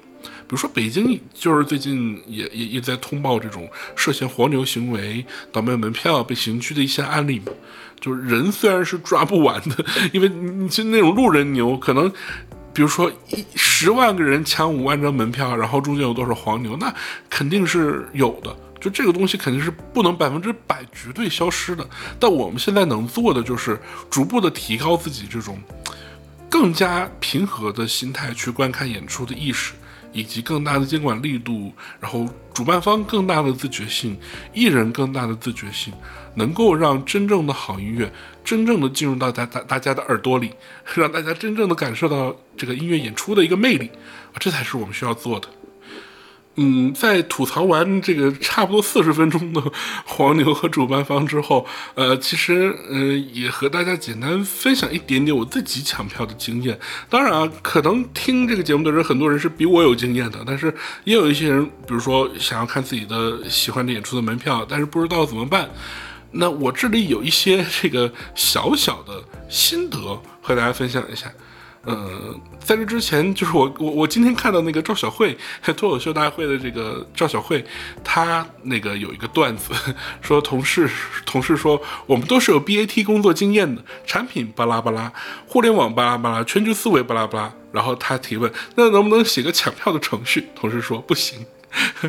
比如说北京，就是最近也也也在通报这种涉嫌黄牛行为、倒卖门票被刑拘的一些案例嘛。就是人虽然是抓不完的，因为你就那种路人牛，可能比如说一十万个人抢五万张门票，然后中间有多少黄牛，那肯定是有的。就这个东西肯定是不能百分之百绝对消失的，但我们现在能做的就是逐步的提高自己这种更加平和的心态去观看演出的意识，以及更大的监管力度，然后主办方更大的自觉性，艺人更大的自觉性，能够让真正的好音乐真正的进入到大大大家的耳朵里，让大家真正的感受到这个音乐演出的一个魅力，这才是我们需要做的。嗯，在吐槽完这个差不多四十分钟的黄牛和主办方之后，呃，其实呃也和大家简单分享一点点我自己抢票的经验。当然啊，可能听这个节目的人，很多人是比我有经验的，但是也有一些人，比如说想要看自己的喜欢的演出的门票，但是不知道怎么办。那我这里有一些这个小小的心得和大家分享一下。呃，在这之前，就是我我我今天看到那个赵小慧 脱口秀大会的这个赵小慧，她那个有一个段子，说同事同事说我们都是有 BAT 工作经验的，产品巴拉巴拉，互联网巴拉巴拉，全局思维巴拉巴拉。然后他提问，那能不能写个抢票的程序？同事说不行。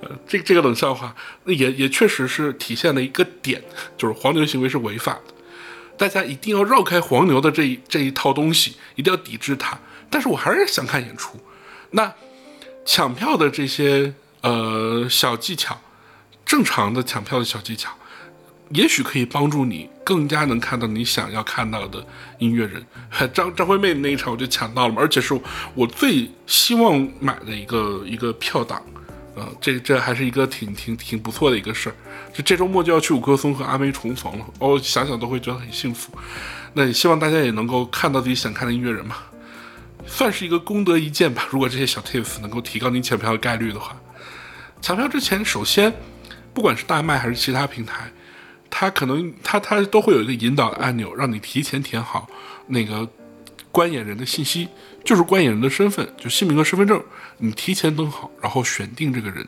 呃，这这个冷笑话，也也确实是体现了一个点，就是黄牛行为是违法的。大家一定要绕开黄牛的这一这一套东西，一定要抵制它。但是我还是想看演出。那抢票的这些呃小技巧，正常的抢票的小技巧，也许可以帮助你更加能看到你想要看到的音乐人。张张惠妹那一场我就抢到了嘛，而且是我最希望买的一个一个票档。呃，这这还是一个挺挺挺不错的一个事儿。就这周末就要去五棵松和阿妹重逢了，哦，想想都会觉得很幸福。那也希望大家也能够看到自己想看的音乐人嘛，算是一个功德一件吧。如果这些小 tips 能够提高你抢票的概率的话，抢票之前，首先，不管是大麦还是其他平台，它可能它它都会有一个引导的按钮，让你提前填好那个观演人的信息。就是观演人的身份，就姓名和身份证，你提前登好，然后选定这个人，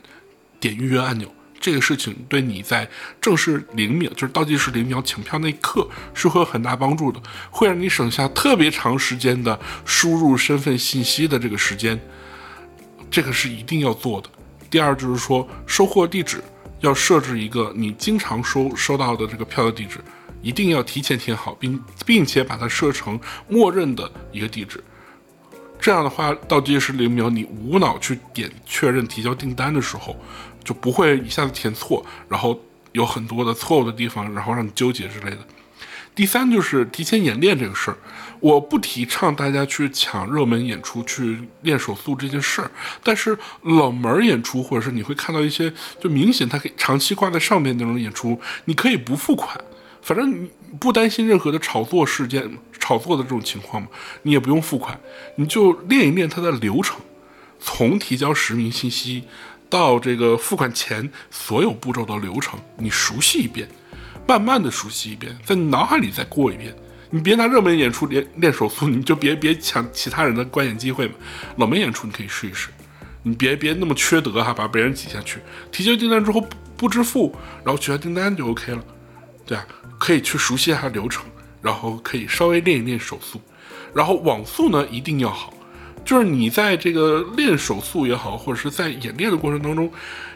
点预约按钮，这个事情对你在正式零秒，就是倒计时零秒抢票那一刻是会有很大帮助的，会让你省下特别长时间的输入身份信息的这个时间，这个是一定要做的。第二就是说，收货地址要设置一个你经常收收到的这个票的地址，一定要提前填好，并并且把它设成默认的一个地址。这样的话，倒计时零秒，你无脑去点确认提交订单的时候，就不会一下子填错，然后有很多的错误的地方，然后让你纠结之类的。第三就是提前演练这个事儿，我不提倡大家去抢热门演出去练手速这件事儿，但是冷门演出或者是你会看到一些就明显它可以长期挂在上面那种演出，你可以不付款。反正你不担心任何的炒作事件、炒作的这种情况嘛，你也不用付款，你就练一练它的流程，从提交实名信息到这个付款前所有步骤的流程，你熟悉一遍，慢慢的熟悉一遍，在脑海里再过一遍。你别拿热门演出练练手速，你就别别抢其他人的观演机会嘛。冷门演出你可以试一试，你别别那么缺德哈，把别人挤下去。提交订单之后不不支付，然后取消订单就 OK 了，对啊，可以去熟悉一下流程，然后可以稍微练一练手速，然后网速呢一定要好，就是你在这个练手速也好，或者是在演练的过程当中，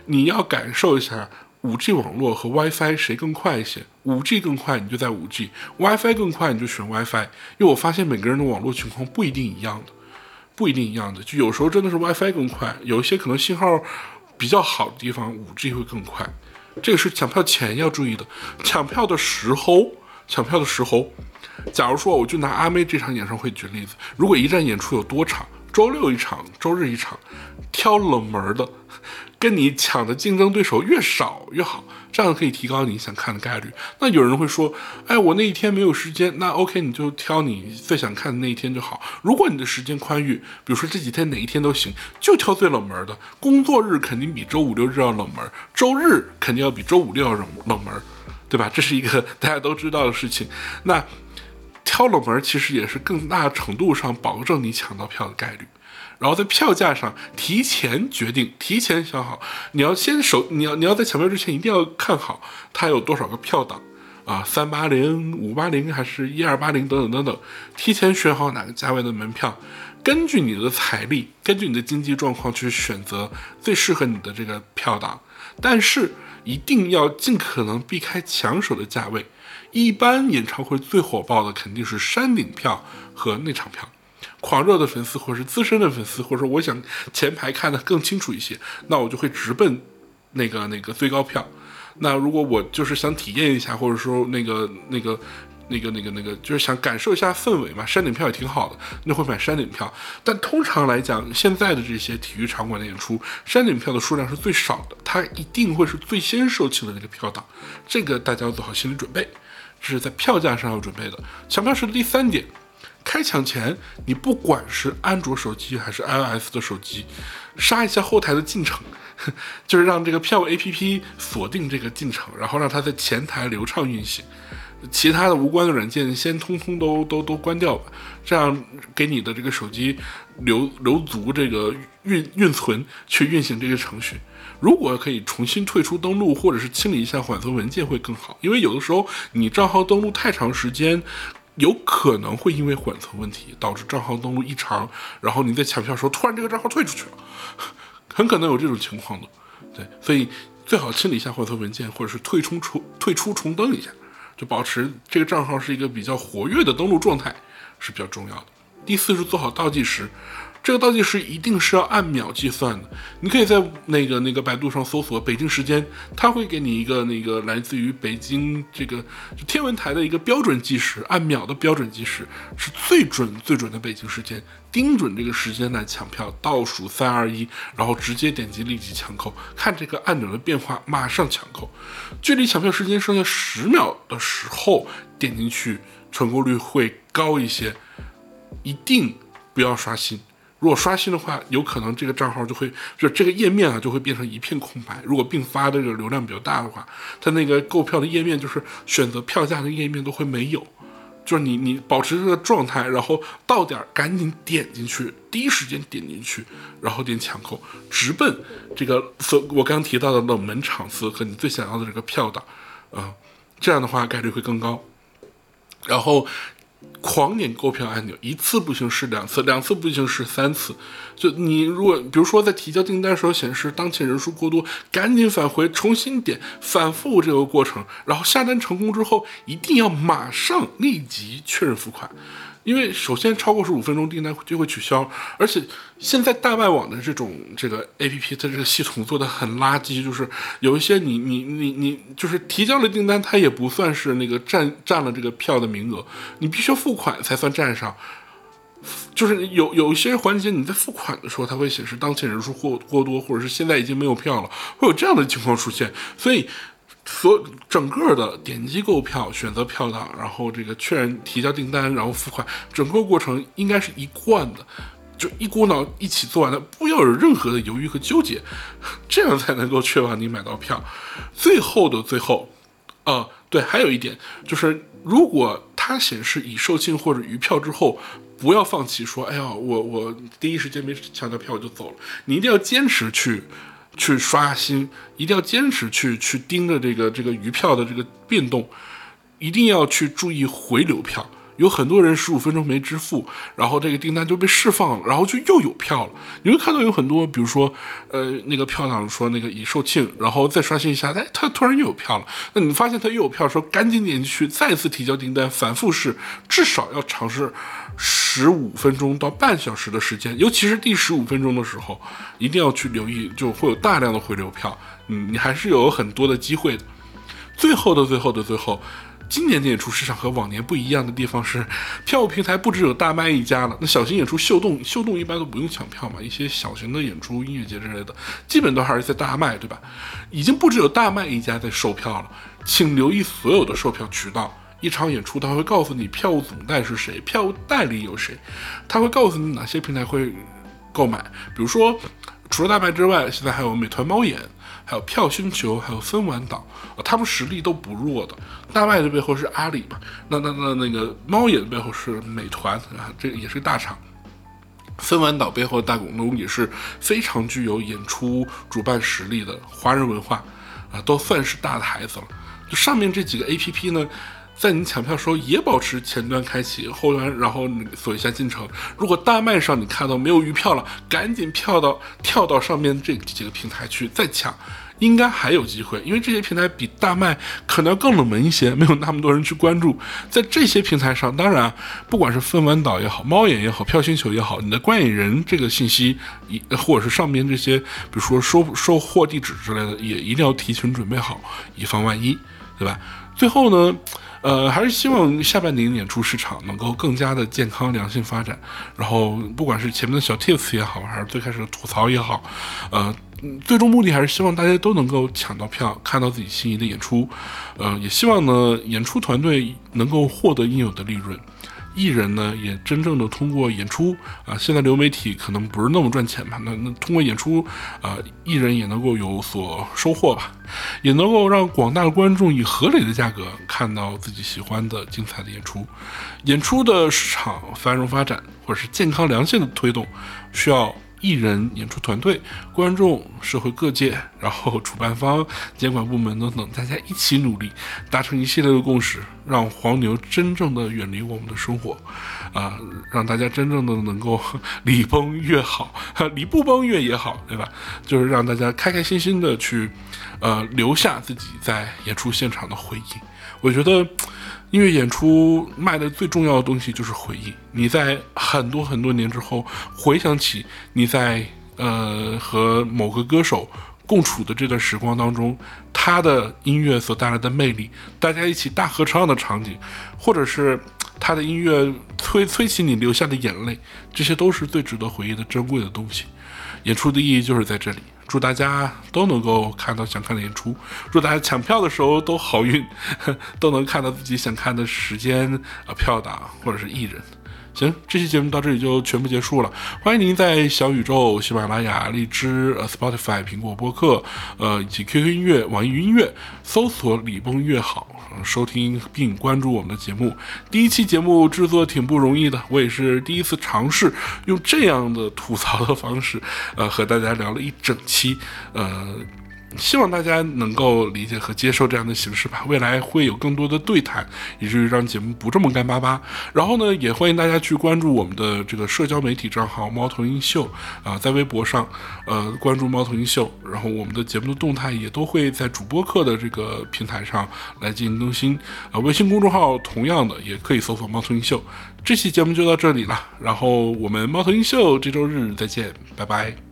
你要感受一下。五 G 网络和 WiFi 谁更快一些？五 G 更快，你就在五 G；WiFi 更快，你就选 WiFi。因为我发现每个人的网络情况不一定一样的，不一定一样的。就有时候真的是 WiFi 更快，有一些可能信号比较好的地方，五 G 会更快。这个是抢票前要注意的。抢票的时候，抢票的时候，假如说我就拿阿妹这场演唱会举例子，如果一站演出有多场，周六一场，周日一场，挑冷门的。跟你抢的竞争对手越少越好，这样可以提高你想看的概率。那有人会说，哎，我那一天没有时间，那 OK，你就挑你最想看的那一天就好。如果你的时间宽裕，比如说这几天哪一天都行，就挑最冷门的。工作日肯定比周五六日要冷门，周日肯定要比周五六要冷冷门，对吧？这是一个 大家都知道的事情。那挑冷门其实也是更大程度上保证你抢到票的概率。然后在票价上提前决定，提前想好，你要先手，你要你要在抢票之前一定要看好它有多少个票档啊，三八零、五八零还是一二八零等等等等，提前选好哪个价位的门票，根据你的财力，根据你的经济状况去选择最适合你的这个票档，但是一定要尽可能避开抢手的价位。一般演唱会最火爆的肯定是山顶票和内场票。狂热的粉丝，或者是资深的粉丝，或者说我想前排看的更清楚一些，那我就会直奔那个那个最高票。那如果我就是想体验一下，或者说那个那个那个那个那个，就是想感受一下氛围嘛，山顶票也挺好的，那会买山顶票。但通常来讲，现在的这些体育场馆的演出，山顶票的数量是最少的，它一定会是最先售罄的那个票档，这个大家要做好心理准备，这是在票价上要准备的。抢票是第三点。开抢前，你不管是安卓手机还是 iOS 的手机，杀一下后台的进程，就是让这个票 APP 锁定这个进程，然后让它在前台流畅运行，其他的无关的软件先通通都都都关掉吧，这样给你的这个手机留留足这个运运存去运行这个程序。如果可以重新退出登录，或者是清理一下缓存文件会更好，因为有的时候你账号登录太长时间。有可能会因为缓存问题导致账号登录异常，然后你在抢票时候突然这个账号退出去了，很可能有这种情况的。对，所以最好清理一下缓存文件，或者是退出重退出重登一下，就保持这个账号是一个比较活跃的登录状态是比较重要的。第四是做好倒计时。这个倒计时一定是要按秒计算的。你可以在那个那个百度上搜索北京时间，它会给你一个那个来自于北京这个天文台的一个标准计时，按秒的标准计时是最准最准的北京时间，盯准这个时间来抢票，倒数三二一，然后直接点击立即抢购，看这个按钮的变化，马上抢购。距离抢票时间剩下十秒的时候点进去，成功率会高一些。一定不要刷新。如果刷新的话，有可能这个账号就会，就这个页面啊，就会变成一片空白。如果并发的这个流量比较大的话，它那个购票的页面，就是选择票价的页面都会没有。就是你你保持这个状态，然后到点儿赶紧点进去，第一时间点进去，然后点抢购，直奔这个所我刚提到的冷门场次和你最想要的这个票档，啊，这样的话概率会更高。然后。狂点购票按钮，一次不行试两次，两次不行试三次。就你如果比如说在提交订单时候显示当前人数过多，赶紧返回重新点，反复这个过程，然后下单成功之后，一定要马上立即确认付款。因为首先超过十五分钟订单就会取消，而且现在大外网的这种这个 A P P 它这个系统做的很垃圾，就是有一些你你你你就是提交了订单，它也不算是那个占占了这个票的名额，你必须要付款才算占上，就是有有一些环节你在付款的时候，它会显示当前人数过过多，或者是现在已经没有票了，会有这样的情况出现，所以。所整个的点击购票、选择票档，然后这个确认提交订单，然后付款，整个过程应该是一贯的，就一股脑一起做完的，不要有任何的犹豫和纠结，这样才能够确保你买到票。最后的最后，呃，对，还有一点就是，如果它显示已售罄或者余票之后，不要放弃，说，哎呀，我我第一时间没抢到票我就走了，你一定要坚持去。去刷新，一定要坚持去去盯着这个这个鱼票的这个变动，一定要去注意回流票。有很多人十五分钟没支付，然后这个订单就被释放了，然后就又有票了。你会看到有很多，比如说，呃，那个票上说那个已售罄，然后再刷新一下，哎，他突然又有票了。那你发现他又有票的时候，赶紧点进去，再次提交订单，反复试，至少要尝试十五分钟到半小时的时间。尤其是第十五分钟的时候，一定要去留意，就会有大量的回流票。嗯，你还是有很多的机会的。最后的最后的最后。今年的演出市场和往年不一样的地方是，票务平台不只有大麦一家了。那小型演出秀动，秀动一般都不用抢票嘛。一些小型的演出、音乐节之类的，基本都还是在大麦，对吧？已经不只有大麦一家在售票了，请留意所有的售票渠道。一场演出，他会告诉你票务总代是谁，票务代理有谁，他会告诉你哪些平台会购买。比如说，除了大麦之外，现在还有美团猫眼。还有票星球，还有分玩岛，他们实力都不弱的。大麦的背后是阿里嘛？那那那那个猫眼的背后是美团啊，这也是大厂。分玩岛背后的大股东也是非常具有演出主办实力的华人文化啊，都算是大的孩子了。就上面这几个 A P P 呢？在你抢票时候也保持前端开启，后端然后锁一下进程。如果大麦上你看到没有余票了，赶紧跳到跳到上面这几个平台去再抢，应该还有机会。因为这些平台比大麦可能要更冷门一些，没有那么多人去关注。在这些平台上，当然不管是分玩岛也好，猫眼也好，票星球也好，你的观影人这个信息，一或者是上面这些，比如说收收货地址之类的，也一定要提前准备好，以防万一，对吧？最后呢？呃，还是希望下半年演出市场能够更加的健康良性发展。然后，不管是前面的小 tips 也好，还是最开始的吐槽也好，呃，最终目的还是希望大家都能够抢到票，看到自己心仪的演出。呃，也希望呢，演出团队能够获得应有的利润。艺人呢，也真正的通过演出啊，现在流媒体可能不是那么赚钱吧？那那通过演出啊，艺人也能够有所收获吧，也能够让广大的观众以合理的价格看到自己喜欢的精彩的演出。演出的市场繁荣发展，或者是健康良性的推动，需要。艺人、演出团队、观众、社会各界，然后主办方、监管部门等等，大家一起努力，达成一系列的共识，让黄牛真正的远离我们的生活，啊，让大家真正的能够 礼崩乐好，礼不崩乐也好，对吧？就是让大家开开心心的去，呃，留下自己在演出现场的回忆。我觉得。音乐演出卖的最重要的东西就是回忆。你在很多很多年之后回想起你在呃和某个歌手共处的这段时光当中，他的音乐所带来的魅力，大家一起大合唱的场景，或者是他的音乐催催起你流下的眼泪，这些都是最值得回忆的珍贵的东西。演出的意义就是在这里。祝大家都能够看到想看的演出，祝大家抢票的时候都好运，都能看到自己想看的时间啊票档或者是艺人。行，这期节目到这里就全部结束了。欢迎您在小宇宙、喜马拉雅、荔枝、呃 Spotify、苹果播客、呃以及 QQ 音乐、网易云音乐搜索“李崩乐好”收听并关注我们的节目。第一期节目制作挺不容易的，我也是第一次尝试用这样的吐槽的方式，呃和大家聊了一整期，呃。希望大家能够理解和接受这样的形式吧。未来会有更多的对谈，以至于让节目不这么干巴巴。然后呢，也欢迎大家去关注我们的这个社交媒体账号“猫头鹰秀”啊，在微博上，呃，关注“猫头鹰秀”。然后我们的节目的动态也都会在主播课的这个平台上来进行更新啊。微信公众号同样的也可以搜索“猫头鹰秀”。这期节目就到这里了，然后我们“猫头鹰秀”这周日再见，拜拜。